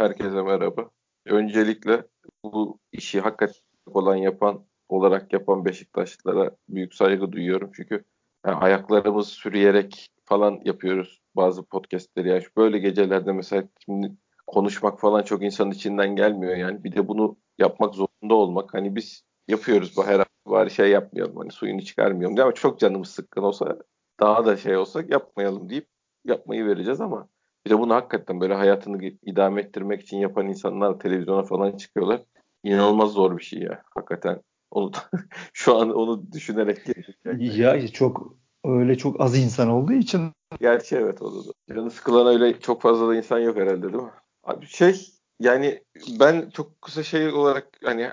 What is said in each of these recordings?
Herkese merhaba. Öncelikle bu işi hakikaten olan yapan olarak yapan Beşiktaşlılara büyük saygı duyuyorum. Çünkü yani ayaklarımız sürüyerek falan yapıyoruz bazı podcastleri. Yani böyle gecelerde mesela şimdi konuşmak falan çok insanın içinden gelmiyor yani. Bir de bunu yapmak zorunda olmak. Hani biz yapıyoruz bu her bari şey yapmayalım hani suyunu çıkarmayalım diye ama çok canımız sıkkın olsa daha da şey olsa yapmayalım deyip yapmayı vereceğiz ama bir de bunu hakikaten böyle hayatını idame ettirmek için yapan insanlar televizyona falan çıkıyorlar. İnanılmaz zor bir şey ya. Hakikaten onu şu an onu düşünerek ya çok öyle çok az insan olduğu için Gerçi evet o da. Canı sıkılan öyle çok fazla da insan yok herhalde değil mi? Abi şey yani ben çok kısa şey olarak hani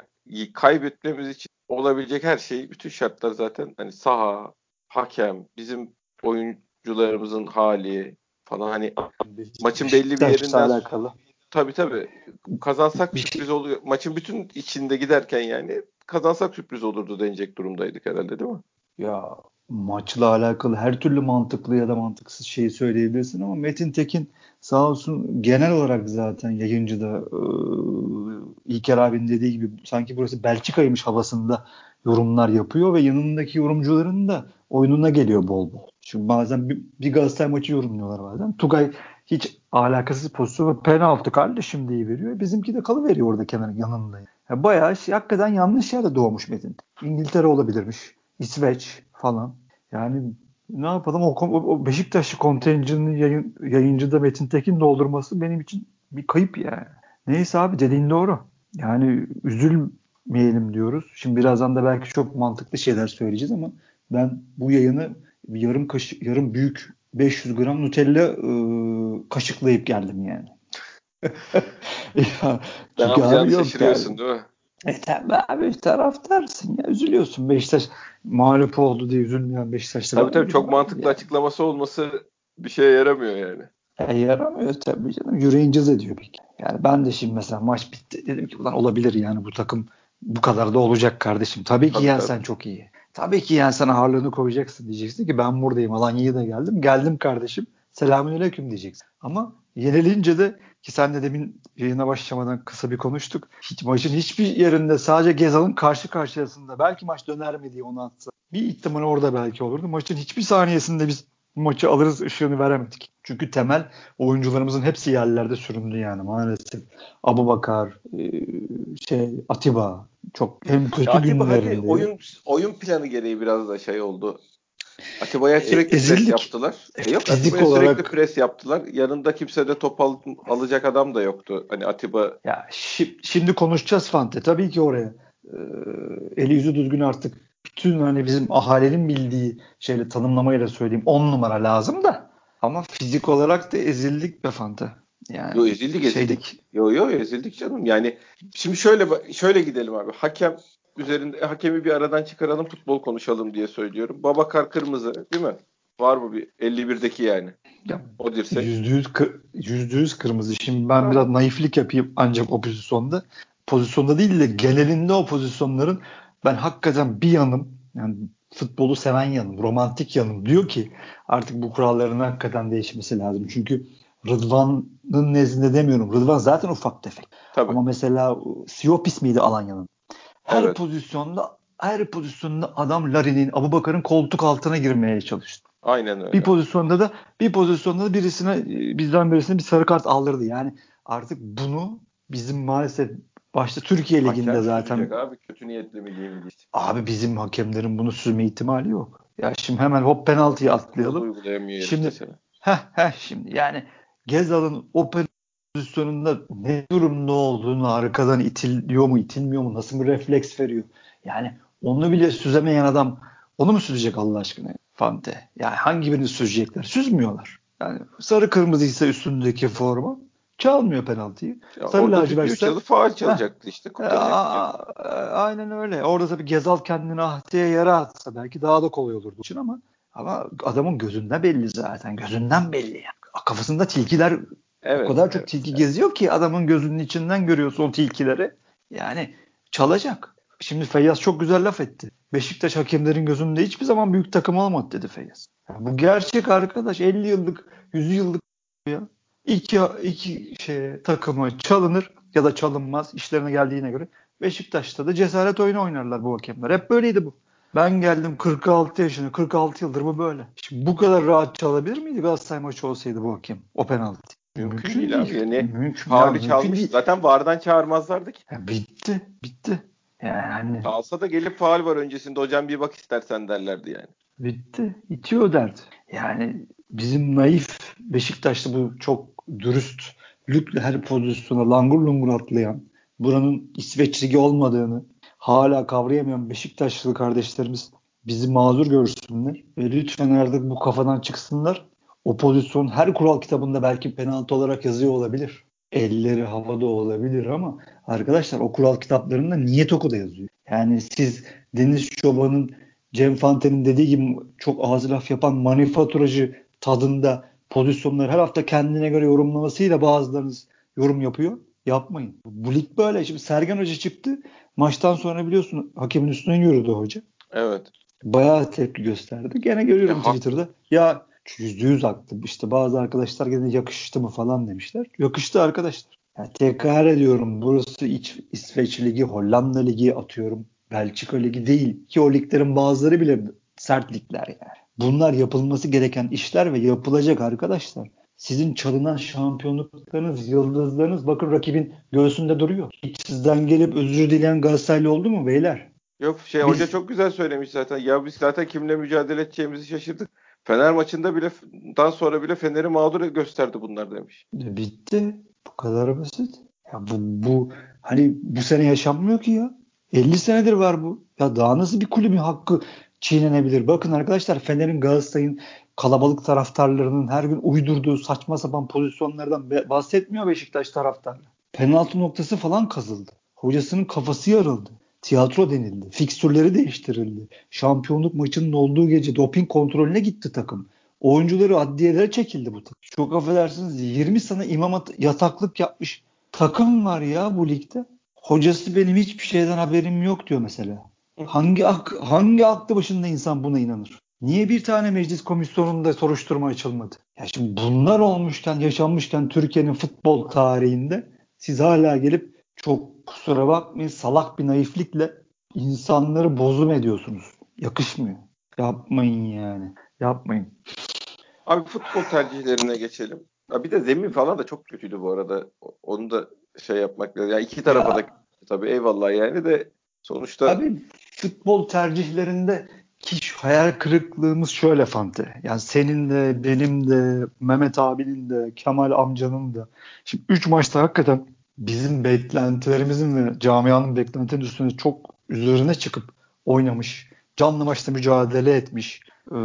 kaybetmemiz için olabilecek her şey bütün şartlar zaten hani saha, hakem, bizim oyuncularımızın hali falan hani maçın belli bir yerinden alakalı. Tabii tabii. Kazansak bir sürpriz oluyor. Maçın bütün içinde giderken yani kazansak sürpriz olurdu denecek durumdaydık herhalde değil mi? Ya maçla alakalı her türlü mantıklı ya da mantıksız şeyi söyleyebilirsin ama Metin Tekin sağ olsun genel olarak zaten yayıncıda e, İlker abinin dediği gibi sanki burası Belçika'ymış havasında yorumlar yapıyor ve yanındaki yorumcuların da oyununa geliyor bol bol. Çünkü bazen bir, bir Galatasaray maçı yorumluyorlar bazen. Tugay hiç alakasız pozisyon penaltı kardeşim diye veriyor. Bizimki de kalıveriyor orada kenarın yanında. Yani bayağı şey, hakikaten yanlış yerde doğmuş Metin. İngiltere olabilirmiş. İsveç falan. Yani ne yapalım o, o Beşiktaşlı kontenjanını yayın, yayıncıda Metin Tekin doldurması benim için bir kayıp yani. Neyse abi dediğin doğru. Yani üzülmeyelim diyoruz. Şimdi birazdan da belki çok mantıklı şeyler söyleyeceğiz ama ben bu yayını yarım kaşık, yarım büyük 500 gram Nutella e, kaşıklayıp geldim yani. ya, ne yapacağını şaşırıyorsun yani. değil mi? E tabi abi taraftarsın ya üzülüyorsun Beşiktaş mağlup oldu diye üzülmeyen Beşiktaş'ta. Tabii tabii çok mantıklı yani. açıklaması olması bir şeye yaramıyor yani. E, yaramıyor tabii canım. Yüreğin cız ediyor peki. Yani ben de şimdi mesela maç bitti. Dedim ki ulan olabilir yani bu takım bu kadar da olacak kardeşim. Tabii ki tabii, yensen tabii. çok iyi. Tabii ki yani sana ağırlığını koyacaksın diyeceksin ki ben buradayım Alanya'ya da geldim. Geldim kardeşim. Selamünaleyküm diyeceksin. Ama yenilince de ki sen de demin yayına başlamadan kısa bir konuştuk. Hiç maçın hiçbir yerinde sadece Gezal'ın karşı karşıyasında belki maç döner mi diye onu atsa. Bir ihtimal orada belki olurdu. Maçın hiçbir saniyesinde biz maçı alırız ışığını veremedik. Çünkü temel oyuncularımızın hepsi yerlerde süründü yani maalesef. Abu Bakar, e, şey Atiba çok hem kötü ya günlerinde. Hani oyun oyun planı gereği biraz da şey oldu. Atiba'ya e, sürekli e, pres yaptılar. E yok Atiba'ya olarak... sürekli pres yaptılar. Yanında kimse de top al, alacak adam da yoktu. Hani Atiba Ya şi, şimdi konuşacağız Fante. Tabii ki oraya. Ee, eli yüzü düzgün artık bütün hani bizim ahalinin bildiği şeyle tanımlamayla söyleyeyim 10 numara lazım da ama fizik olarak da ezildik be Fante. Yani yo ezildik ezildik. Şeydik. Yo yo ezildik canım. Yani şimdi şöyle şöyle gidelim abi. Hakem üzerinde hakemi bir aradan çıkaralım futbol konuşalım diye söylüyorum. Babakar kırmızı değil mi? Var mı bir 51'deki yani? Ya, o dirsek. %100, kır, %100 kırmızı. Şimdi ben ha. biraz naiflik yapayım ancak o pozisyonda. Pozisyonda değil de genelinde o pozisyonların ben hakikaten bir yanım yani futbolu seven yanım, romantik yanım diyor ki artık bu kuralların hakikaten değişmesi lazım. Çünkü Rıdvan'ın nezdinde demiyorum. Rıdvan zaten ufak tefek. Tabii. Ama mesela Siopis miydi Alanya'nın? Her evet. pozisyonda her pozisyonda adam Larin'in, Abu Bakar'ın koltuk altına girmeye çalıştı. Aynen öyle. Bir pozisyonda da bir pozisyonda da birisine bizden birisine bir sarı kart aldırdı. Yani artık bunu bizim maalesef başta Türkiye liginde Hakem zaten. Abi kötü niyetli mi değil mi? Abi bizim hakemlerin bunu sürme ihtimali yok. Ya şimdi hemen hop penaltıyı atlayalım. Şimdi heh, heh, şimdi yani Gezal'ın o pozisyonunda ne durumda olduğunu arkadan itiliyor mu itilmiyor mu nasıl bir refleks veriyor. Yani onu bile süzemeyen adam onu mu süzecek Allah aşkına Fante? Yani hangi birini süzecekler? Süzmüyorlar. Yani sarı kırmızıysa üstündeki forma çalmıyor penaltıyı. Ya sarı lacivertse çalıp faal çalacaktı işte. A, aynen öyle. Orada tabii Gezal kendini ahdeye yara atsa belki daha da kolay olurdu için ama ama adamın gözünde belli zaten. Gözünden belli yani. Kafasında tilkiler Evet, o kadar çok evet, tilki evet. geziyor ki adamın gözünün içinden görüyorsun o tilkileri. Yani çalacak. Şimdi Feyyaz çok güzel laf etti. Beşiktaş hakemlerin gözünde hiçbir zaman büyük takım olmadı dedi Feyyaz. Yani bu gerçek arkadaş 50 yıllık 100 yıllık ya. İki, iki şey, takımı çalınır ya da çalınmaz işlerine geldiğine göre. Beşiktaş'ta da cesaret oyunu oynarlar bu hakemler. Hep böyleydi bu. Ben geldim 46 yaşına, 46 yıldır bu böyle. Şimdi bu kadar rahat çalabilir miydi Galatasaray maçı olsaydı bu hakem? O penaltı. Mümkün, mümkün değil, değil abi. Yani mümkün, faulü çalmış. Değil. Zaten VAR'dan çağırmazlardı ki. Ya bitti. Bitti. Yani. Alsa da gelip faal var öncesinde hocam bir bak istersen derlerdi yani. Bitti. İtiyor derdi. Yani bizim naif Beşiktaş'ta bu çok dürüst lükle her pozisyona langur lungur atlayan buranın İsveç ligi olmadığını hala kavrayamayan Beşiktaşlı kardeşlerimiz bizi mazur görsünler. Ve lütfen artık bu kafadan çıksınlar. O pozisyon her kural kitabında belki penaltı olarak yazıyor olabilir. Elleri havada olabilir ama arkadaşlar o kural kitaplarında niyet oku da yazıyor. Yani siz Deniz Çoban'ın Cem Fante'nin dediği gibi çok ağzı laf yapan manifaturacı tadında pozisyonları her hafta kendine göre yorumlamasıyla bazılarınız yorum yapıyor. Yapmayın. Bu lig böyle. Şimdi Sergen Hoca çıktı. Maçtan sonra biliyorsun hakemin üstüne yürüdü hoca. Evet. Bayağı tepki gösterdi. Gene görüyorum ya, Twitter'da. Ya yüzde yüz haklı. İşte bazı arkadaşlar gene yakıştı mı falan demişler. Yakıştı arkadaşlar. Yani tekrar ediyorum burası İç, İsveç Ligi, Hollanda Ligi atıyorum. Belçika Ligi değil. Ki o liglerin bazıları bile sert ligler yani. Bunlar yapılması gereken işler ve yapılacak arkadaşlar. Sizin çalınan şampiyonluklarınız, yıldızlarınız bakın rakibin göğsünde duruyor. Hiç sizden gelip özür dileyen Galatasaraylı oldu mu beyler? Yok şey biz... hoca çok güzel söylemiş zaten. Ya biz zaten kimle mücadele edeceğimizi şaşırdık. Fener maçında bile dan sonra bile Fener'i mağdur gösterdi bunlar demiş. E, bitti. Bu kadar basit. Ya bu, bu hani bu sene yaşanmıyor ki ya. 50 senedir var bu. Ya daha nasıl bir kulübün hakkı çiğnenebilir? Bakın arkadaşlar Fener'in Galatasaray'ın kalabalık taraftarlarının her gün uydurduğu saçma sapan pozisyonlardan bahsetmiyor Beşiktaş taraftarları. Penaltı noktası falan kazıldı. Hocasının kafası yarıldı. Tiyatro denildi. Fikstürleri değiştirildi. Şampiyonluk maçının olduğu gece doping kontrolüne gitti takım. Oyuncuları adliyelere çekildi bu takım. Çok affedersiniz 20 sene imam yataklık yapmış takım var ya bu ligde. Hocası benim hiçbir şeyden haberim yok diyor mesela. Hangi ak hangi aklı başında insan buna inanır? Niye bir tane meclis komisyonunda soruşturma açılmadı? Ya şimdi bunlar olmuşken, yaşanmışken Türkiye'nin futbol tarihinde siz hala gelip çok kusura bakmayın salak bir naiflikle insanları bozum ediyorsunuz. Yakışmıyor. Yapmayın yani. Yapmayın. Abi futbol tercihlerine geçelim. Ya bir de zemin falan da çok kötüydü bu arada. Onu da şey yapmak lazım. Yani iki tarafa ya. da tabii eyvallah yani de sonuçta. Abi futbol tercihlerinde ki hayal kırıklığımız şöyle Fante. Yani senin de, benim de, Mehmet abinin de, Kemal amcanın da. Şimdi 3 maçta hakikaten bizim beklentilerimizin ve camianın beklentilerinin üstüne çok üzerine çıkıp oynamış. Canlı maçta mücadele etmiş. Ee,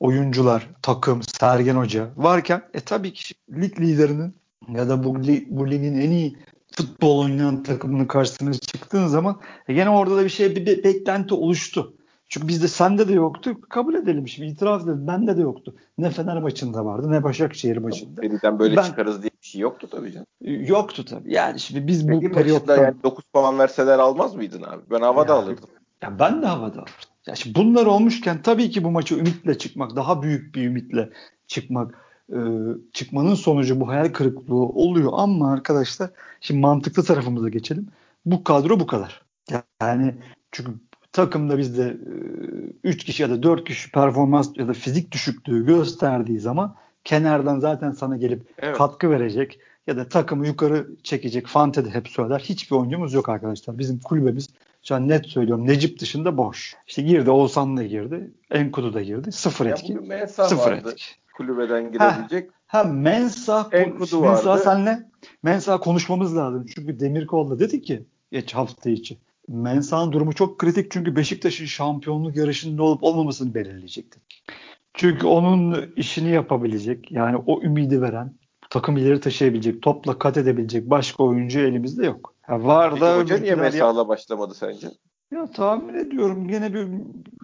oyuncular, takım, Sergen Hoca varken e tabii ki lig liderinin ya da bu, bu ligin en iyi futbol oynayan takımının karşısına çıktığın zaman e gene orada da bir şey bir, bir beklenti oluştu. Çünkü bizde sende de yoktu. Kabul edelim şimdi itiraf edelim. Bende de yoktu. Ne Fener maçında vardı ne Başakşehir maçında. Birden böyle ben, çıkarız diye bir şey yoktu tabii canım. Yoktu tabii. Yani şimdi biz Peki bu periyotta yani 9 puan verseler almaz mıydın abi? Ben havada ya, alırdım. Ya ben de havada alırdım. Ya şimdi bunlar olmuşken tabii ki bu maçı ümitle çıkmak, daha büyük bir ümitle çıkmak, e, çıkmanın sonucu bu hayal kırıklığı oluyor ama arkadaşlar şimdi mantıklı tarafımıza geçelim. Bu kadro bu kadar. Yani çünkü takımda bizde 3 kişi ya da 4 kişi performans ya da fizik düşüklüğü gösterdiği zaman kenardan zaten sana gelip evet. katkı verecek ya da takımı yukarı çekecek. Fante de hep söyler. Hiçbir oyuncumuz yok arkadaşlar. Bizim kulübemiz şu an net söylüyorum Necip dışında boş. İşte girdi Oğuzhan da girdi. Enkudu da girdi. Sıfır ya etki. Sıfır vardı. etki. Kulübeden girebilecek. Ha, ha Mensah, Enkudu Mensah vardı. senle Mensah konuşmamız lazım. Çünkü Demirkol'da dedi ki geç hafta içi. Mensah'ın durumu çok kritik çünkü Beşiktaş'ın şampiyonluk yarışında olup olmamasını belirleyecekti. Çünkü onun işini yapabilecek yani o ümidi veren takım ileri taşıyabilecek, topla kat edebilecek başka oyuncu elimizde yok. Ya var Peki da hoca niye Mensah'la başlamadı sence? Ya tahmin ediyorum gene bir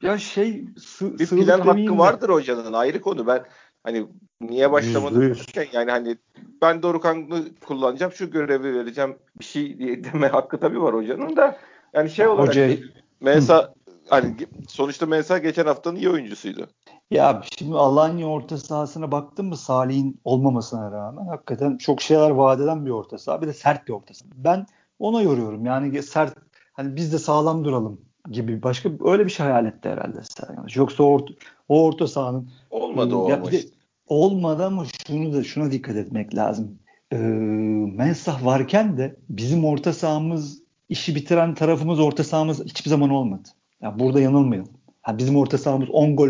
ya şey sı- bir plan hakkı vardır hocanın ayrı konu. Ben hani niye başlamadı yani hani ben Dorukan'ı kullanacağım şu görevi vereceğim bir şey deme hakkı tabii var hocanın da yani şey olarak Hoca... Mensa hani sonuçta Mensa geçen haftanın iyi oyuncusuydu. Ya şimdi Alanya orta sahasına baktım mı Salih'in olmamasına rağmen hakikaten çok şeyler vaat eden bir orta saha. Bir de sert bir orta saha. Ben ona yoruyorum. Yani sert hani biz de sağlam duralım gibi başka öyle bir şey hayal etti herhalde Sergen. Yoksa orta, o orta sahanın olmadı o ya de, olmadı ama şunu da şuna dikkat etmek lazım. Ee, Mensah varken de bizim orta sahamız işi bitiren tarafımız orta sahamız hiçbir zaman olmadı. Ya yani burada yanılmayalım. Ha bizim orta sahamız 10 gol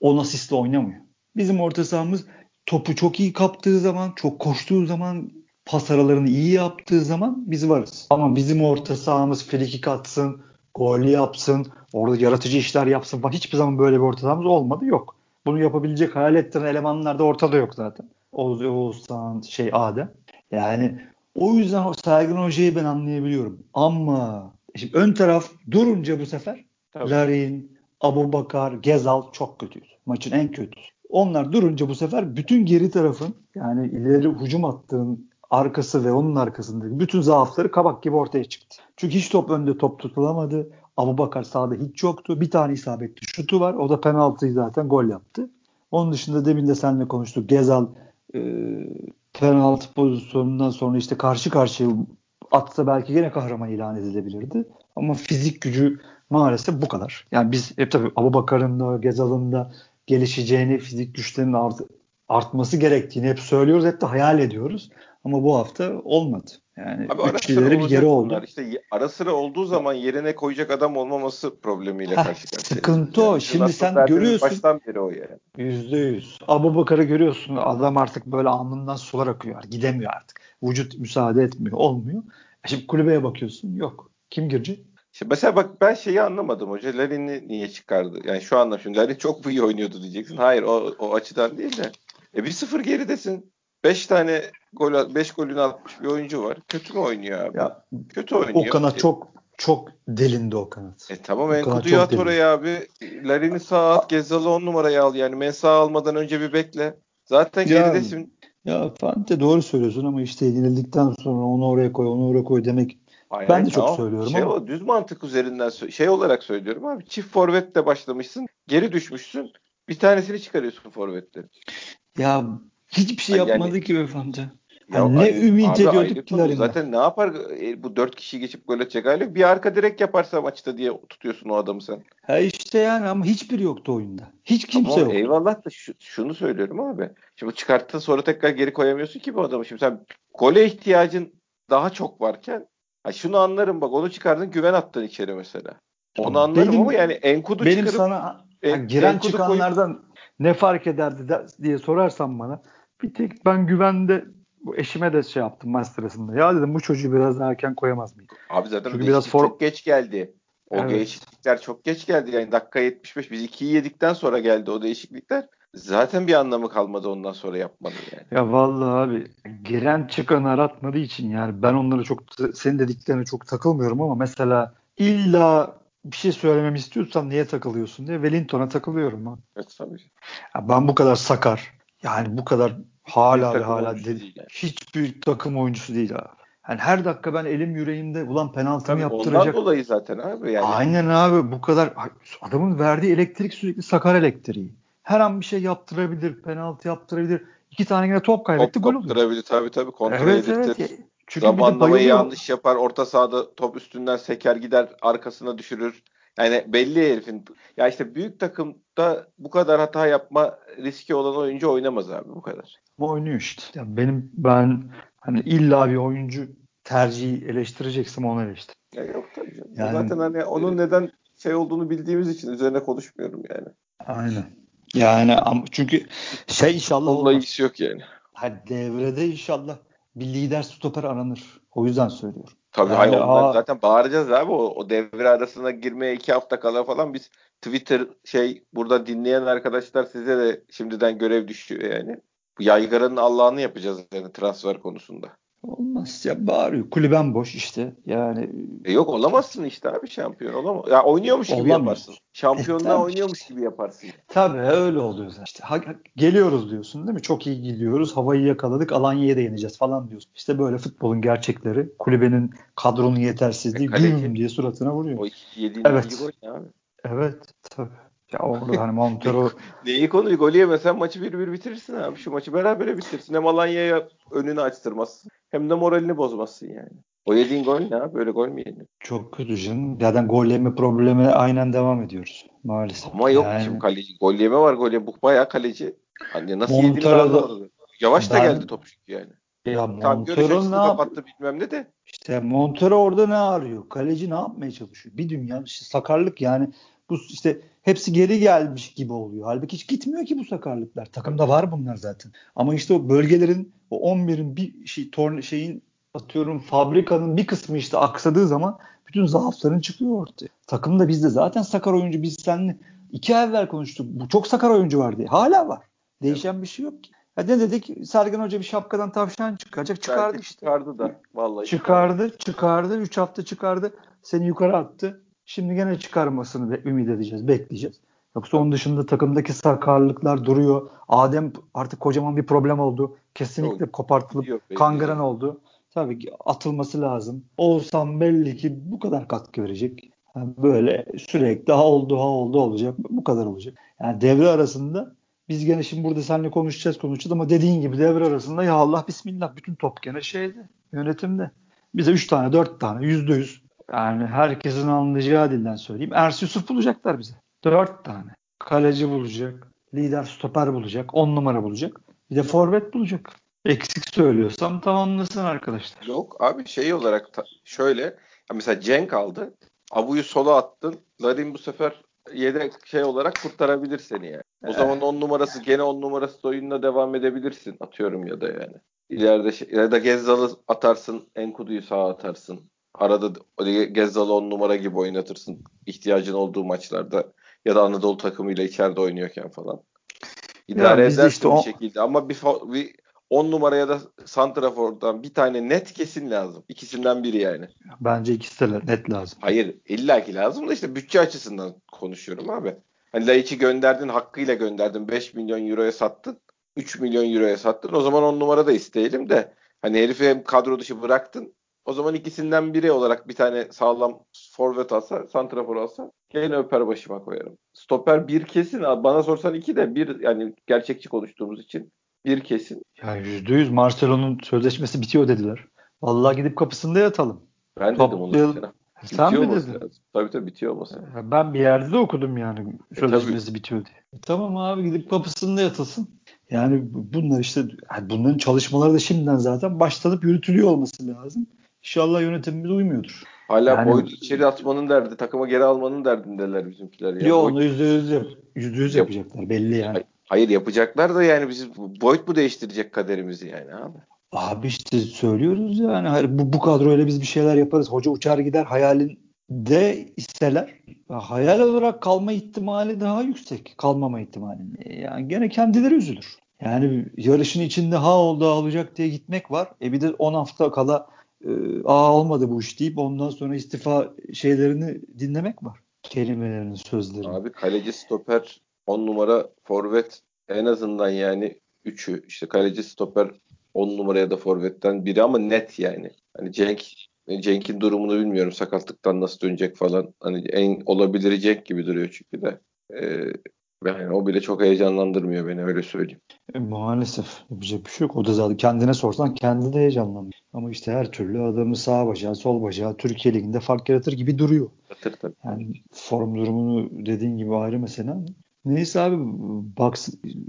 10 asistle oynamıyor. Bizim orta sahamız topu çok iyi kaptığı zaman, çok koştuğu zaman, pas aralarını iyi yaptığı zaman biz varız. Ama bizim orta sahamız frikik atsın, gol yapsın, orada yaratıcı işler yapsın falan hiçbir zaman böyle bir orta sahamız olmadı yok. Bunu yapabilecek hayal ettiren elemanlar da ortada yok zaten. Oğuz, Oğuzhan, şey Adem. Yani o yüzden o Sergen Hoca'yı ben anlayabiliyorum. Ama şimdi ön taraf durunca bu sefer Tabii. Larin, Abu Bakar, Gezal çok kötüydü. Maçın en kötüsü. Onlar durunca bu sefer bütün geri tarafın yani ileri hücum attığın arkası ve onun arkasındaki bütün zaafları kabak gibi ortaya çıktı. Çünkü hiç top önde top tutulamadı. Abu Bakar sağda hiç yoktu. Bir tane isabetli şutu var. O da penaltıyı zaten gol yaptı. Onun dışında demin de seninle konuştuk. Gezal e, penaltı pozisyonundan sonra işte karşı karşıya atsa belki yine kahraman ilan edilebilirdi. Ama fizik gücü maalesef bu kadar. Yani biz hep tabii Abu Bakar'ın da Gezal'ın da gelişeceğini, fizik güçlerinin art, artması gerektiğini hep söylüyoruz. Hep de hayal ediyoruz. Ama bu hafta olmadı. Yani Abi üç ileri bir geri oldu. İşte ara sıra olduğu zaman yerine koyacak adam olmaması problemiyle Heh, karşı karşıya. Sıkıntı o. Şimdi sen görüyorsun. Baştan beri o yani. Yüzde yüz. Abu Bakar'ı görüyorsun. Adam artık böyle alnından sular akıyor. Gidemiyor artık. Vücut müsaade etmiyor. Olmuyor. E şimdi kulübeye bakıyorsun. Yok. Kim girecek? Şimdi mesela bak ben şeyi anlamadım hoca. Larin'i niye çıkardı? Yani şu anlamda Larin çok iyi oynuyordu diyeceksin. Hayır o, o açıdan değil de. E bir sıfır geridesin. 5 tane gol 5 golünü atmış bir oyuncu var. Kötü mü oynuyor abi? Ya, Kötü oynuyor. O kanat e, çok çok delindi o kanat. E tamam Enkudu'yu at oraya abi. Larin'i sağ at. Gezzal'ı 10 numaraya al. Yani Mensah almadan önce bir bekle. Zaten ya, geridesin. Ya Fante doğru söylüyorsun ama işte yenildikten sonra onu oraya koy, onu oraya koy demek Hayır, ben de çok tamam. söylüyorum şey ama. O, düz mantık üzerinden şey olarak söylüyorum abi. Çift forvetle başlamışsın. Geri düşmüşsün. Bir tanesini çıkarıyorsun forvette. Ya hiçbir şey yani, yapmadı ki beyefendi. Yani ne ümit abi, ediyorduk ki Zaten ne yapar e, bu dört kişi geçip gol atacak hali? Bir arka direkt yaparsa maçta diye tutuyorsun o adamı sen. Ha işte yani ama hiçbir yoktu oyunda. Hiç kimse yok. Eyvallah da şu, şunu söylüyorum abi. Şimdi çıkarttın sonra tekrar geri koyamıyorsun ki bu adamı. Şimdi sen gole ihtiyacın daha çok varken Ha şunu anlarım bak onu çıkardın güven attın içeri mesela. Onu anlarım benim, ama yani Enkudu benim çıkarıp sana en, giren Enkudu çıkanlardan koy... ne fark ederdi de, diye sorarsan bana bir tek ben güvende bu eşime de şey yaptım maç sırasında. Ya dedim bu çocuğu biraz erken koyamaz mıydı? Abi zaten Çünkü biraz for... çok geç geldi. O evet. değişiklikler çok geç geldi. Yani dakika 75 biz 2'yi yedikten sonra geldi o değişiklikler. Zaten bir anlamı kalmadı ondan sonra yapmadı yani. Ya vallahi abi giren çıkan aratmadığı için yani ben onlara çok senin dediklerine çok takılmıyorum ama mesela illa bir şey söylememi istiyorsan niye takılıyorsun diye Wellington'a takılıyorum ha. Evet tabii. Ya ben bu kadar sakar yani bu kadar hala ve hala değil, yani. hiç büyük takım oyuncusu değil abi. Yani her dakika ben elim yüreğimde ulan penaltımı Tabii yaptıracak. Ondan dolayı zaten abi yani. Aynen abi bu kadar adamın verdiği elektrik sürekli sakar elektriği her an bir şey yaptırabilir, penaltı yaptırabilir. İki tane yine top kaybetti, top, gol oluyor. Kaptırabilir tabii tabii kontrol evet, edirtir. Evet. Çünkü Zamanlamayı yanlış yapar, orta sahada top üstünden seker gider, arkasına düşürür. Yani belli herifin. Ya işte büyük takımda bu kadar hata yapma riski olan oyuncu oynamaz abi bu kadar. Bu oynuyor işte. Yani benim ben hani illa bir oyuncu tercihi eleştireceksem onu eleştir. Ya yok tabii canım. Yani, Zaten hani onun neden şey olduğunu bildiğimiz için üzerine konuşmuyorum yani. Aynen. Yani çünkü şey inşallah Onunla ilgisi yok yani. Ha, devrede inşallah bir lider stoper aranır. O yüzden söylüyorum. Tabii yani, hayır, aa, zaten bağıracağız abi. O, o devre arasına girmeye iki hafta kala falan biz Twitter şey burada dinleyen arkadaşlar size de şimdiden görev düşüyor yani. Yaygaranın Allah'ını yapacağız yani transfer konusunda. Olmaz ya bağırıyor. Kulüben boş işte. Yani e yok olamazsın işte abi şampiyon olamaz. Ya oynuyormuş gibi olamaz. yaparsın. Şampiyonluğa e, oynuyormuş gibi yaparsın. Tabii öyle oluyor zaten. İşte ha, geliyoruz diyorsun değil mi? Çok iyi gidiyoruz. Havayı yakaladık. Alanya'ya da yeneceğiz falan diyorsun. İşte böyle futbolun gerçekleri. Kulübenin kadronun yetersizliği e, güm diye suratına vuruyor. O 7. evet. gol abi. Evet tabii. Ya orada hani Montero Neyi konuyu golü yemesen maçı 1-1 bitirirsin abi. Şu maçı berabere bitirsin. Hem Alanya'ya önünü açtırmazsın. Hem de moralini bozmazsın yani. O yediğin gol ne abi? Böyle gol mü yedin? çok kötü canım. Zaten gol yeme problemi aynen devam ediyoruz maalesef. Ama yok Yani şimdi kaleci. Gol yeme var gol yeme. Bu bayağı kaleci. Hani nasıl yediğini Montero'da- anlamadım. Yavaş da Ben- geldi top çünkü yani. ya Montero ne kapattı bilmem ne de. İşte Montero orada ne arıyor? Kaleci ne yapmaya çalışıyor? Bir dünya işte sakarlık yani bu işte hepsi geri gelmiş gibi oluyor. Halbuki hiç gitmiyor ki bu sakarlıklar. Takımda var bunlar zaten. Ama işte o bölgelerin o 11'in bir şey torn şeyin atıyorum fabrikanın bir kısmı işte aksadığı zaman bütün zaafların çıkıyor ortaya. Takımda bizde zaten sakar oyuncu biz seninle iki ay evvel konuştuk. Bu çok sakar oyuncu var diye. Hala var. Değişen bir şey yok ki. Ya ne dedik? Sergen Hoca bir şapkadan tavşan çıkacak. Çıkardı Belki işte. Çıkardı da. Vallahi Çıkardı, çıkardı. 3 hafta çıkardı. Seni yukarı attı. Şimdi gene çıkarmasını be- ümit edeceğiz, bekleyeceğiz. Yoksa onun dışında takımdaki sakarlıklar duruyor. Adem artık kocaman bir problem oldu. Kesinlikle Yok, kopartılıp belli. kangren oldu. Tabii ki atılması lazım. Oğuzhan belli ki bu kadar katkı verecek. Yani böyle sürekli ha oldu ha oldu olacak. Bu kadar olacak. Yani devre arasında biz gene şimdi burada seninle konuşacağız konuşacağız ama dediğin gibi devre arasında ya Allah bismillah bütün top gene şeyde yönetimde. Bize 3 tane 4 tane yüzde yüz yani herkesin anlayacağı dilden söyleyeyim. Ers Yusuf bulacaklar bize. 4 tane. Kaleci bulacak. Lider stoper bulacak. 10 numara bulacak. Bir de forvet bulacak. Eksik söylüyorsam tamamlasın arkadaşlar. Yok abi şey olarak ta- şöyle ya mesela Cenk aldı. Abu'yu sola attın. Larin bu sefer yedek şey olarak kurtarabilir seni yani. O zaman 10 numarası gene 10 numarası da oyununa devam edebilirsin atıyorum ya da yani. İleride şey, ya da Gezzal'ı atarsın, Enkudu'yu sağa atarsın. Arada Gezzal'ı 10 numara gibi oynatırsın ihtiyacın olduğu maçlarda ya da Anadolu takımıyla içeride oynuyorken falan. İdare edersin işte bir o- şekilde ama bir, bir 10 numaraya da Santrafor'dan bir tane net kesin lazım. İkisinden biri yani. Bence ikisi de net lazım. Hayır illaki lazım da işte bütçe açısından konuşuyorum abi. Hani Laiç'i gönderdin hakkıyla gönderdin 5 milyon euroya sattın 3 milyon euroya sattın o zaman 10 numara da isteyelim de hani herifi hem kadro dışı bıraktın o zaman ikisinden biri olarak bir tane sağlam forvet alsa santrafor alsa gene öper başıma koyarım. Stoper bir kesin bana sorsan iki de bir yani gerçekçi konuştuğumuz için bir kesin. Ya %100 Marcelo'nun sözleşmesi bitiyor dediler. Vallahi gidip kapısında yatalım. Ben dedim onu. Toplayalım. mesela. Sen mi dedin? lazım. Tabii tabii bitiyor olması. Ya Ben bir yerde de okudum yani E, sözleşmesi bitiyor diye. E, tamam abi gidip kapısında yatasın. Yani bu- bunlar işte yani bunların çalışmaları da şimdiden zaten başlanıp yürütülüyor olması lazım. İnşallah yönetimimiz uymuyordur. Hala Yani- Boyd'u içeri atmanın derdi, takıma geri almanın derdindeler bizimkiler. Ya. Yo Boyd- onu yüzde yüz yap, yüzde yüz Yap- yapacaklar belli yani. Hayır yapacaklar da yani biz Boyd mu değiştirecek kaderimizi yani abi? Abi işte söylüyoruz yani bu, bu kadroyla biz bir şeyler yaparız. Hoca uçar gider hayalinde isteler. Ya hayal olarak kalma ihtimali daha yüksek. Kalmama ihtimali. E, Yani gene kendileri üzülür. Yani yarışın içinde ha oldu ha olacak diye gitmek var. E bir de 10 hafta kala aa olmadı bu iş deyip ondan sonra istifa şeylerini dinlemek var. Kelimelerini, sözlerini. Abi kaleci stoper 10 numara forvet en azından yani 3'ü işte kaleci stoper 10 numaraya da forvetten biri ama net yani. Hani Cenk Cenk'in durumunu bilmiyorum sakatlıktan nasıl dönecek falan. Hani en olabilir Cenk gibi duruyor çünkü de. Ee, yani o bile çok heyecanlandırmıyor beni öyle söyleyeyim. E, maalesef yapacak bir şey yok. O da zaten kendine sorsan kendi de heyecanlanıyor. Ama işte her türlü adamı sağ bacağı, sol bacağı Türkiye Ligi'nde fark yaratır gibi duruyor. Hatır tabii. Yani form durumunu dediğin gibi ayrı mesele. ama. Neyse abi bak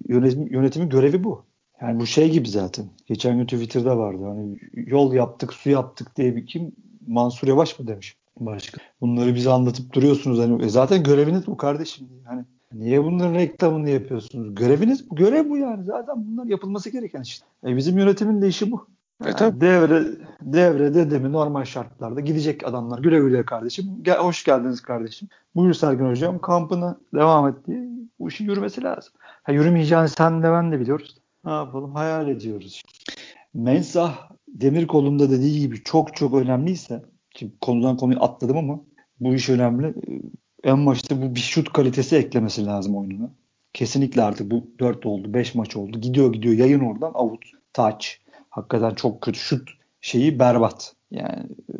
yönetim, yönetimin görevi bu. Yani bu şey gibi zaten. Geçen gün Twitter'da vardı. Hani yol yaptık, su yaptık diye bir kim Mansur Yavaş mı demiş başka. Bunları bize anlatıp duruyorsunuz. Hani e zaten göreviniz bu kardeşim. Hani niye bunların reklamını yapıyorsunuz? Göreviniz bu. Görev bu yani. Zaten bunlar yapılması gereken işte. E bizim yönetimin de işi bu. E tabii. devre devre dedemi normal şartlarda gidecek adamlar güle güle kardeşim. Gel, hoş geldiniz kardeşim. Buyur Sergen hocam kampına devam et diye bu işin yürümesi lazım. Ha, yürümeyeceğini sen de ben de biliyoruz. Ne yapalım hayal ediyoruz. Mensah demir kolunda dediği gibi çok çok önemliyse şimdi konudan konuyu atladım ama bu iş önemli. En başta bu bir şut kalitesi eklemesi lazım oyununa. Kesinlikle artık bu 4 oldu 5 maç oldu. Gidiyor gidiyor yayın oradan out touch. Hakikaten çok kötü şut şeyi berbat. Yani e,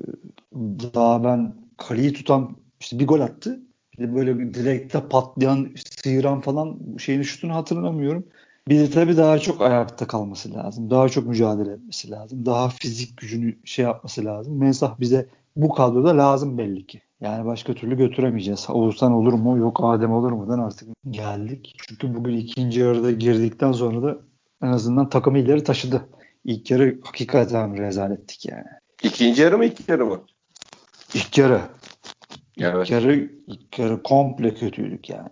daha ben kaleyi tutan işte bir gol attı. böyle bir direkte patlayan, sıyıran falan şeyin şutunu hatırlamıyorum. Bir de tabii daha çok ayakta kalması lazım. Daha çok mücadele etmesi lazım. Daha fizik gücünü şey yapması lazım. Mensah bize bu kadroda lazım belli ki. Yani başka türlü götüremeyeceğiz. Oğuzhan olur mu? Yok Adem olur mu'dan artık geldik. Çünkü bugün ikinci yarıda girdikten sonra da en azından takımı ileri taşıdı. İlk yarı hakikaten rezalettik yani. İkinci yarı mı ilk yarı mı? İlk yarı. Evet. İlk yarı, ilk yarı komple kötüydük yani.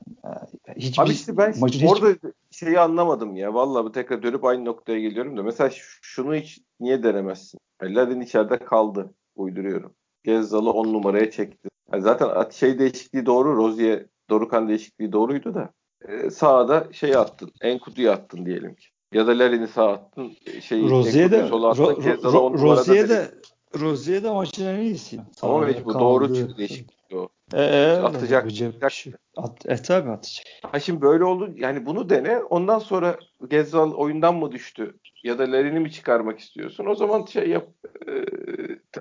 Hiçbir Abi işte ben maçın orada hiç... şeyi anlamadım ya. Vallahi bu tekrar dönüp aynı noktaya geliyorum da. Mesela şunu hiç niye denemezsin? Ladin içeride kaldı. Uyduruyorum. Gezzal'ı 10 numaraya çekti. Yani zaten şey değişikliği doğru. Rozier Dorukan değişikliği doğruydu da. Ee, sağda şey attın. Enkudu'yu attın diyelim ki. Ya da Larin'i sağ attın. Şeyi, Rozier de, ro, ro, Rozier de Rozier de maçın en iyisi. Ama mecbur doğru değişiklik o. E, e, atacak. atacak. Şey. At, e tabi atacak. Ha şimdi böyle oldu. Yani bunu dene. Ondan sonra Gezzal oyundan mı düştü? Ya da Larin'i mi çıkarmak istiyorsun? O zaman şey yap. E,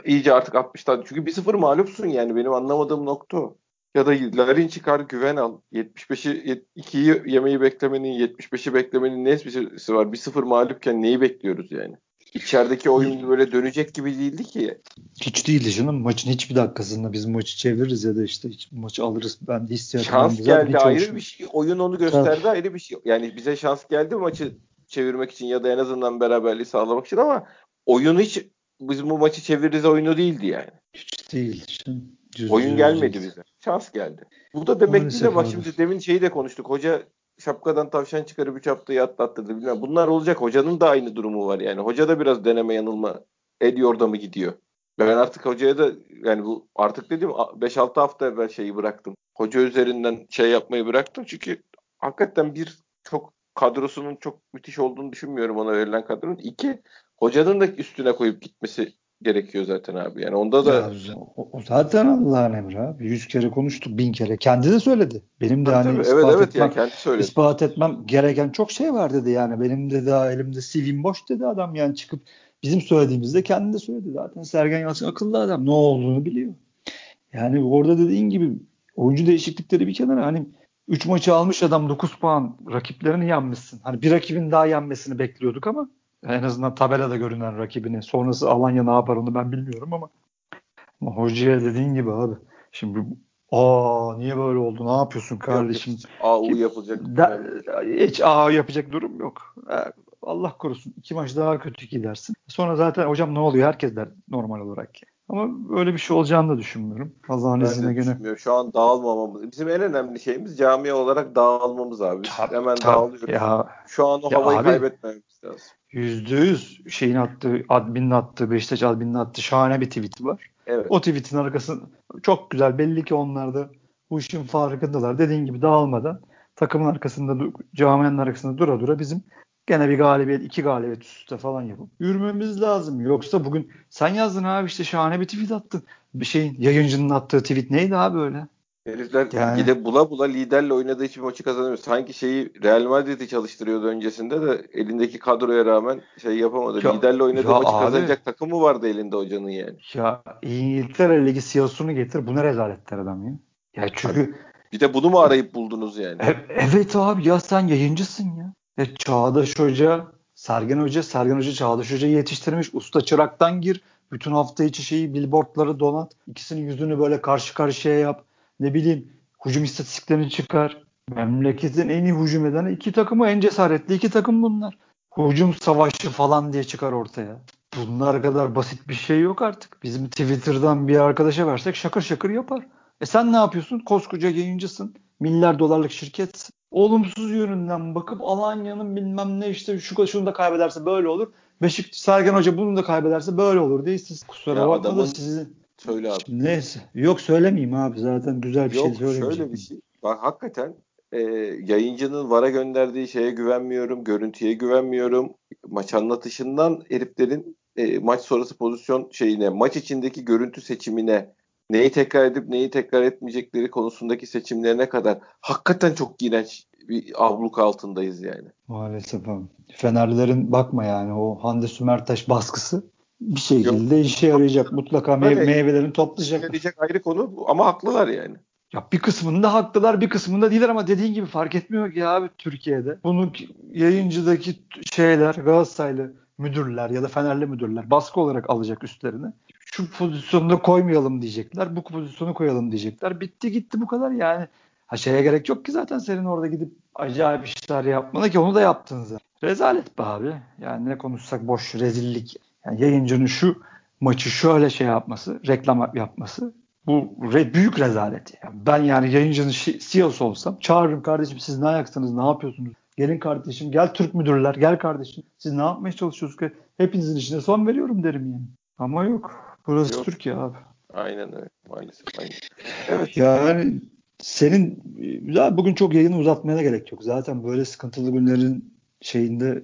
iyice artık 60'tan. Çünkü 1-0 mağlupsun yani. Benim anlamadığım nokta o. Ya da Larin çıkar güven al. 75'i 2'yi yemeyi beklemenin 75'i beklemenin ne esprisi var? 1-0 mağlupken neyi bekliyoruz yani? İçerideki oyun böyle dönecek gibi değildi ki. Hiç değildi canım. Maçın hiçbir dakikasında biz maçı çeviririz ya da işte hiç maçı alırız. Ben hissiyatım. Şans geldi ayrı hoşum. bir şey. Oyun onu gösterdi Tabii. ayrı bir şey. Yani bize şans geldi maçı çevirmek için ya da en azından beraberliği sağlamak için ama oyun hiç biz bu maçı çeviririz oyunu değildi yani. Hiç değil. Düz oyun gelmedi bize. Şans geldi. Bu da demek ki de bak şimdi demin şeyi de konuştuk. Hoca şapkadan tavşan çıkarıp üç haftayı atlattırdı. Bilmem. Bunlar olacak. Hocanın da aynı durumu var yani. Hoca da biraz deneme yanılma ediyor da mı gidiyor? Ben artık hocaya da yani bu artık dedim 5-6 hafta evvel şeyi bıraktım. Hoca üzerinden şey yapmayı bıraktım. Çünkü hakikaten bir çok kadrosunun çok müthiş olduğunu düşünmüyorum ona verilen kadronun. İki hocanın da üstüne koyup gitmesi gerekiyor zaten abi. Yani onda da ya, o, o zaten Allah'ın emri abi. Yüz kere konuştuk, bin kere. Kendi de söyledi. Benim de hani ispat, evet, evet, etmem, yani kendi söyledi. ispat etmem gereken çok şey var dedi yani. Benim de daha elimde CV'm boş dedi adam yani çıkıp bizim söylediğimizde kendi de söyledi zaten. Sergen Yalçın akıllı adam. Ne olduğunu biliyor. Yani orada dediğin gibi oyuncu değişiklikleri bir kenara hani 3 maçı almış adam 9 puan rakiplerini yenmişsin. Hani bir rakibin daha yenmesini bekliyorduk ama en azından tabelada görünen rakibini. Sonrası Alanya ne yapar onu ben bilmiyorum ama, ama hocaya dediğin gibi abi. Şimdi aa niye böyle oldu? Ne yapıyorsun kardeşim? AU yapılacak. Da, hiç A yapacak durum yok. E, Allah korusun. iki maç daha kötü gidersin. Sonra zaten hocam ne oluyor? Herkes der normal olarak. Ama böyle bir şey olacağını da düşünmüyorum. Allah'ın izniyle gene. Şu an dağılmamamız. Bizim en önemli şeyimiz cami olarak dağılmamız abi. Tabii, Hemen tabii. dağılıyoruz. Ya, Şu an o havayı abi, kaybetmememiz lazım. Yüzde yüz şeyin attığı, adminin attığı, Beşiktaş adminin attığı şahane bir tweet var. Evet. O tweetin arkasında çok güzel. Belli ki onlar da bu işin farkındalar. Dediğin gibi dağılmadan takımın arkasında, caminin arkasında dura dura bizim gene bir galibiyet, iki galibiyet üst üste falan yapıp yürümemiz lazım. Yoksa bugün sen yazdın abi işte şahane bir tweet attın. Bir şeyin yayıncının attığı tweet neydi abi öyle? Herifler yani... gide bula bula liderle oynadığı için maçı kazanamıyor. Sanki şeyi Real Madrid'i çalıştırıyordu öncesinde de elindeki kadroya rağmen şey yapamadı. Ya, liderle oynadığı maçı abi, kazanacak takım mı vardı elinde hocanın yani? Ya İngiltere Ligi CEO'sunu getir. Bu ne rezaletler adam ya. Ya çünkü abi, bir de bunu mu arayıp buldunuz yani? E, evet abi ya sen yayıncısın ya. E, Çağdaş Hoca, Sergen Hoca, Sergen Hoca Çağdaş Hoca'yı yetiştirmiş. Usta çıraktan gir. Bütün hafta içi şeyi billboardları donat. İkisinin yüzünü böyle karşı karşıya yap ne bileyim hücum istatistiklerini çıkar. Memleketin en iyi hücum eden iki takımı en cesaretli iki takım bunlar. Hücum savaşı falan diye çıkar ortaya. Bunlar kadar basit bir şey yok artık. Bizim Twitter'dan bir arkadaşa versek şakır şakır yapar. E sen ne yapıyorsun? Koskoca yayıncısın. Milyar dolarlık şirket. Olumsuz yönünden bakıp Alanya'nın bilmem ne işte şu şunu da kaybederse böyle olur. Beşik Sergen Hoca bunu da kaybederse böyle olur diye siz kusura bakma da sizin Söyle abi. Neyse. Yok söylemeyeyim abi. Zaten güzel bir Yok, şey söylemeyeceğim. şöyle bir şey. Bak hakikaten e, yayıncının VAR'a gönderdiği şeye güvenmiyorum. Görüntüye güvenmiyorum. Maç anlatışından heriflerin e, maç sonrası pozisyon şeyine, maç içindeki görüntü seçimine, neyi tekrar edip neyi tekrar etmeyecekleri konusundaki seçimlerine kadar hakikaten çok iğrenç bir abluk altındayız yani. Maalesef abi. Fenerlerin bakma yani o Hande Sümertaş baskısı bir şekilde Yok. işe yarayacak. Mutlaka mev- meyvelerini toplayacak. Yarayacak ayrı konu ama haklılar yani. Ya bir kısmında haklılar bir kısmında değiller ama dediğin gibi fark etmiyor ki abi Türkiye'de. Bunu yayıncıdaki şeyler Galatasaraylı müdürler ya da Fenerli müdürler baskı olarak alacak üstlerine. Şu pozisyonda koymayalım diyecekler. Bu pozisyonu koyalım diyecekler. Bitti gitti bu kadar yani. Ha şeye gerek yok ki zaten senin orada gidip acayip işler yapmana ki onu da yaptın zaten. Rezalet be abi. Yani ne konuşsak boş rezillik. Yani yayıncının şu maçı şöyle şey yapması, reklam yapması bu re, büyük rezalet. Yani ben yani yayıncının CEO'su olsam çağırırım kardeşim siz ne ayaksınız, ne yapıyorsunuz? Gelin kardeşim, gel Türk müdürler, gel kardeşim. Siz ne yapmaya çalışıyorsunuz ki? Hepinizin işine son veriyorum derim yani. Ama yok. Burası yok. Türkiye abi. Aynen öyle. Maalesef. Aynen. Evet. Yani senin ya bugün çok yayını uzatmaya gerek yok. Zaten böyle sıkıntılı günlerin şeyinde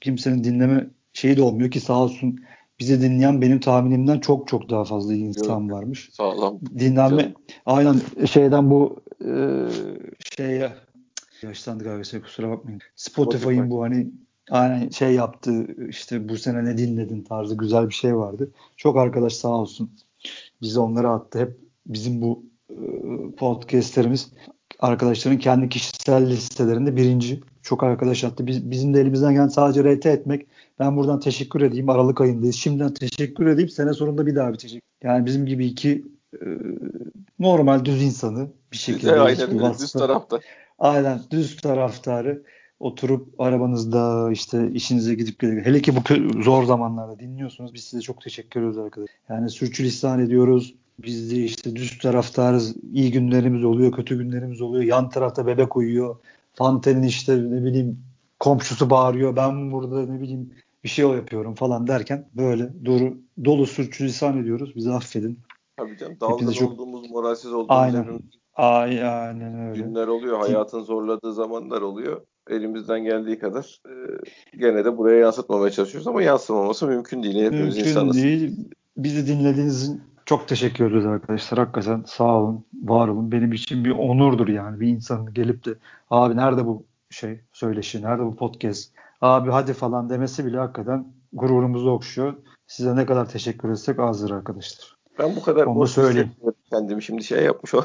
kimsenin dinleme şeyi de olmuyor ki sağ olsun bizi dinleyen benim tahminimden çok çok daha fazla insan varmış. Sağlam. Dinlenme aynen şeyden bu e, şeye yaşlandık abi kusura bakmayın. Spotify'ın Spotify. bu hani aynen şey yaptı işte bu sene ne dinledin tarzı güzel bir şey vardı. Çok arkadaş sağ olsun. Bizi onlara attı. Hep bizim bu e, podcastlerimiz arkadaşların kendi kişisel listelerinde birinci. Çok arkadaş attı. Biz, bizim de elimizden gelen sadece RT etmek. Ben buradan teşekkür edeyim. Aralık ayındayız. Şimdiden teşekkür edeyim. Sene sonunda bir daha bir teşekkür. Yani bizim gibi iki e, normal düz insanı bir şekilde. Aynen düz tarafta. Aynen düz taraftarı oturup arabanızda işte işinize gidip geliyor. Hele ki bu zor zamanlarda dinliyorsunuz. Biz size çok teşekkür ediyoruz arkadaşlar. Yani sürçülisan ediyoruz. Biz de işte düz taraftarız. İyi günlerimiz oluyor, kötü günlerimiz oluyor. Yan tarafta bebek uyuyor. Fantenin işte ne bileyim komşusu bağırıyor. Ben burada ne bileyim bir şey yapıyorum falan derken böyle dolu, dolu sürçülisan ediyoruz. Bizi affedin. Tabii canım. Dalgın çok... olduğumuz, moralsiz olduğumuz aynen. aynen öyle. günler oluyor. Hayatın zorladığı zamanlar oluyor. Elimizden geldiği kadar e, gene de buraya yansıtmamaya çalışıyoruz ama yansımaması mümkün değil. Hepimiz mümkün insanız. değil. Bizi dinlediğiniz çok teşekkür ederiz arkadaşlar. Hakikaten sağ olun, var olun. Benim için bir onurdur yani bir insanın gelip de abi nerede bu şey söyleşi, nerede bu podcast, abi hadi falan demesi bile hakikaten gururumuzu okşuyor. Size ne kadar teşekkür etsek azdır arkadaşlar. Ben bu kadar Onu söyleyeyim. Kendimi şimdi şey yapmış o.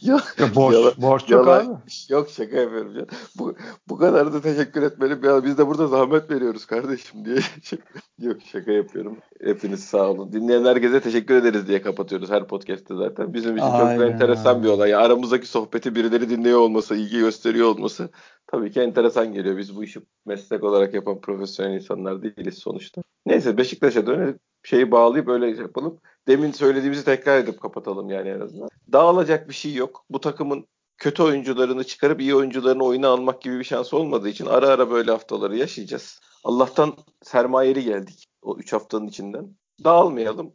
ya, ya borç, yalan, borç yok yalan, abi. Yok şaka yapıyorum. Ya. Bu, bu kadar da teşekkür etmeli. Ya biz de burada zahmet veriyoruz kardeşim diye. yok şaka yapıyorum. Hepiniz sağ olun. Dinleyen herkese teşekkür ederiz diye kapatıyoruz her podcast'te zaten. Bizim için Aynen. çok enteresan bir olay. Aramızdaki sohbeti birileri dinliyor olması, ilgi gösteriyor olması tabii ki enteresan geliyor. Biz bu işi meslek olarak yapan profesyonel insanlar değiliz sonuçta. Neyse Beşiktaş'a dönelim şeyi bağlayıp öyle yapalım. Demin söylediğimizi tekrar edip kapatalım yani en azından. Dağılacak bir şey yok. Bu takımın kötü oyuncularını çıkarıp iyi oyuncularını oyuna almak gibi bir şans olmadığı için ara ara böyle haftaları yaşayacağız. Allah'tan sermayeli geldik o 3 haftanın içinden. Dağılmayalım.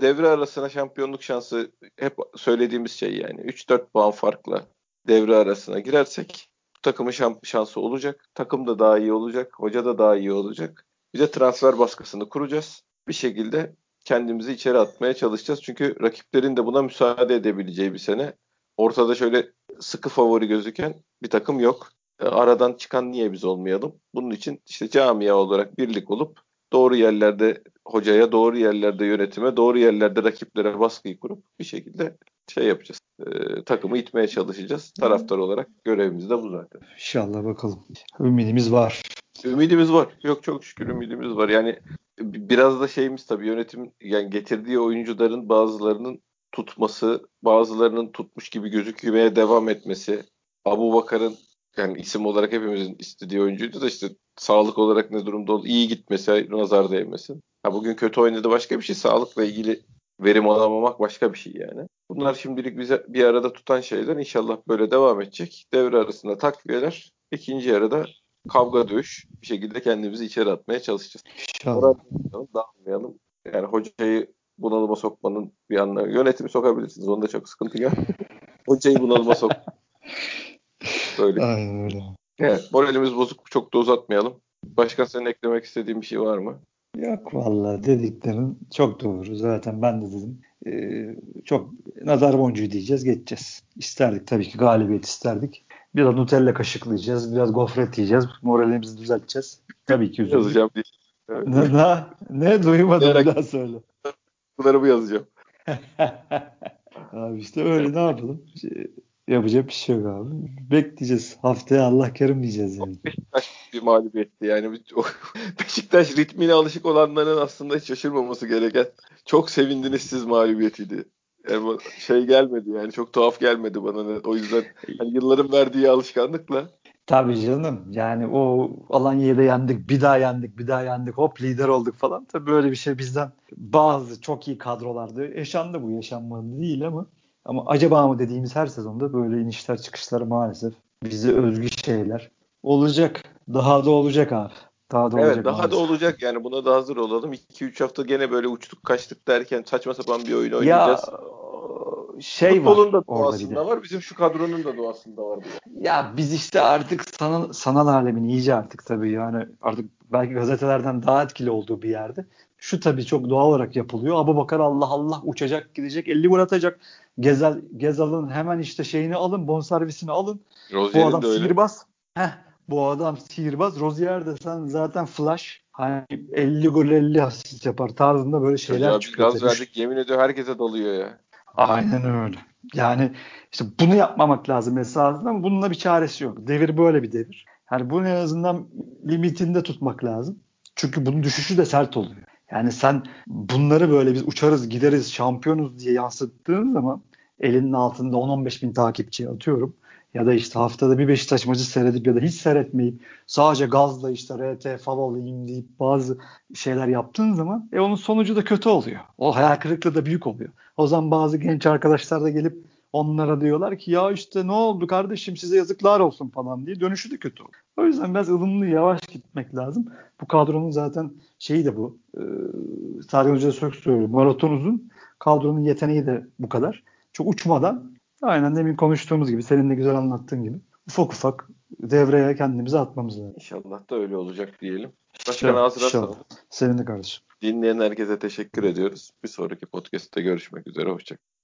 Devre arasına şampiyonluk şansı hep söylediğimiz şey yani. 3-4 puan farkla devre arasına girersek takımın şansı olacak. Takım da daha iyi olacak. Hoca da daha iyi olacak. Bir de transfer baskısını kuracağız bir şekilde kendimizi içeri atmaya çalışacağız. Çünkü rakiplerin de buna müsaade edebileceği bir sene. Ortada şöyle sıkı favori gözüken bir takım yok. E, aradan çıkan niye biz olmayalım? Bunun için işte camia olarak birlik olup doğru yerlerde hocaya, doğru yerlerde yönetime, doğru yerlerde rakiplere baskıyı kurup bir şekilde şey yapacağız. E, takımı itmeye çalışacağız. Taraftar olarak görevimiz de bu zaten. İnşallah bakalım. Ümidimiz var. Ümidimiz var. Yok çok şükür ümidimiz var. Yani biraz da şeyimiz tabii yönetim yani getirdiği oyuncuların bazılarının tutması, bazılarının tutmuş gibi gözükmeye devam etmesi. Abu Bakar'ın yani isim olarak hepimizin istediği oyuncuydu da işte sağlık olarak ne durumda ol iyi gitmesi, nazar değmesin. Ha bugün kötü oynadı başka bir şey. Sağlıkla ilgili verim alamamak başka bir şey yani. Bunlar şimdilik bize bir arada tutan şeyler. İnşallah böyle devam edecek. Devre arasında takviyeler. ikinci yarıda kavga dövüş bir şekilde kendimizi içeri atmaya çalışacağız. İnşallah. Dağılmayalım. Yani hocayı bunalıma sokmanın bir anlamı. Yönetimi sokabilirsiniz. Onda çok sıkıntı yok. hocayı bunalıma sok. Böyle. Aynen öyle. Evet, moralimiz bozuk. Çok da uzatmayalım. Başka senin eklemek istediğin bir şey var mı? Yok vallahi dediklerin çok doğru. Zaten ben de dedim. Ee, çok nazar boncuğu diyeceğiz geçeceğiz. İsterdik tabii ki galibiyet isterdik. Biraz Nutella kaşıklayacağız. Biraz gofret yiyeceğiz. Moralimizi düzelteceğiz. Tabii ki üzüldüm. Yazacağım diye. Ne, ne, ne duymadım bir daha söyle. Bunları mı yazacağım? Abi işte öyle ne yapalım? Yapacak bir şey yok abi. Bekleyeceğiz. Haftaya Allah kerim diyeceğiz yani. Beşiktaş bir mağlubiyetti. Yani Beşiktaş ritmine alışık olanların aslında hiç şaşırmaması gereken çok sevindiniz siz mağlubiyetiydi. Yani şey gelmedi yani çok tuhaf gelmedi bana. O yüzden yani yılların verdiği alışkanlıkla Tabii canım. Yani o Alanya'yı da yendik, bir daha yendik, bir daha yendik, hop lider olduk falan. Tabii böyle bir şey bizden bazı çok iyi kadrolarda yaşandı bu yaşanmadı değil ama ama acaba mı dediğimiz her sezonda böyle inişler çıkışlar maalesef bize özgü şeyler olacak. Daha da olacak abi. Daha da evet, olacak. daha maalesef. da olacak yani buna da hazır olalım. 2-3 hafta gene böyle uçtuk kaçtık derken saçma sapan bir oyun oynayacağız. Ya şey Futbolun var. da doğasında var. Bizim şu kadronun da doğasında var. Bu. Ya biz işte artık sanal, sanal alemin iyice artık tabii yani artık belki gazetelerden daha etkili olduğu bir yerde. Şu tabii çok doğal olarak yapılıyor. Abu Bakar Allah Allah uçacak gidecek 50 gol atacak. Gezel, Gezal'ın hemen işte şeyini alın bonservisini alın. Rozier'in bu adam sihirbaz. Heh, bu adam sihirbaz. Rozier de sen zaten flash. Hani 50 gol 50 asist yapar tarzında böyle şeyler Çocuğa çıkıyor. Gaz verdik yemin ediyor herkese dalıyor ya. Aynen öyle. Yani işte bunu yapmamak lazım esasında ama bununla bir çaresi yok. Devir böyle bir devir. Yani bunu en azından limitinde tutmak lazım. Çünkü bunun düşüşü de sert oluyor. Yani sen bunları böyle biz uçarız gideriz şampiyonuz diye yansıttığın zaman elinin altında 10-15 bin takipçi atıyorum. Ya da işte haftada bir Beşiktaş maçı seyredip ya da hiç seyretmeyip sadece gazla işte RT fav alayım deyip bazı şeyler yaptığın zaman e onun sonucu da kötü oluyor. O hayal kırıklığı da büyük oluyor. O zaman bazı genç arkadaşlar da gelip onlara diyorlar ki ya işte ne oldu kardeşim size yazıklar olsun falan diye dönüşü de kötü oluyor. O yüzden biraz ılımlı yavaş gitmek lazım. Bu kadronun zaten şeyi de bu. E, Sadece Hoca Sök söylüyor. Maraton uzun. Kadronun yeteneği de bu kadar. Çok uçmadan aynen demin konuştuğumuz gibi senin de güzel anlattığın gibi ufak ufak devreye kendimizi atmamız lazım. İnşallah da öyle olacak diyelim. Başkan ağzına sağlık. Senin de kardeşim. Dinleyen herkese teşekkür ediyoruz. Bir sonraki podcast'te görüşmek üzere. Hoşçakalın.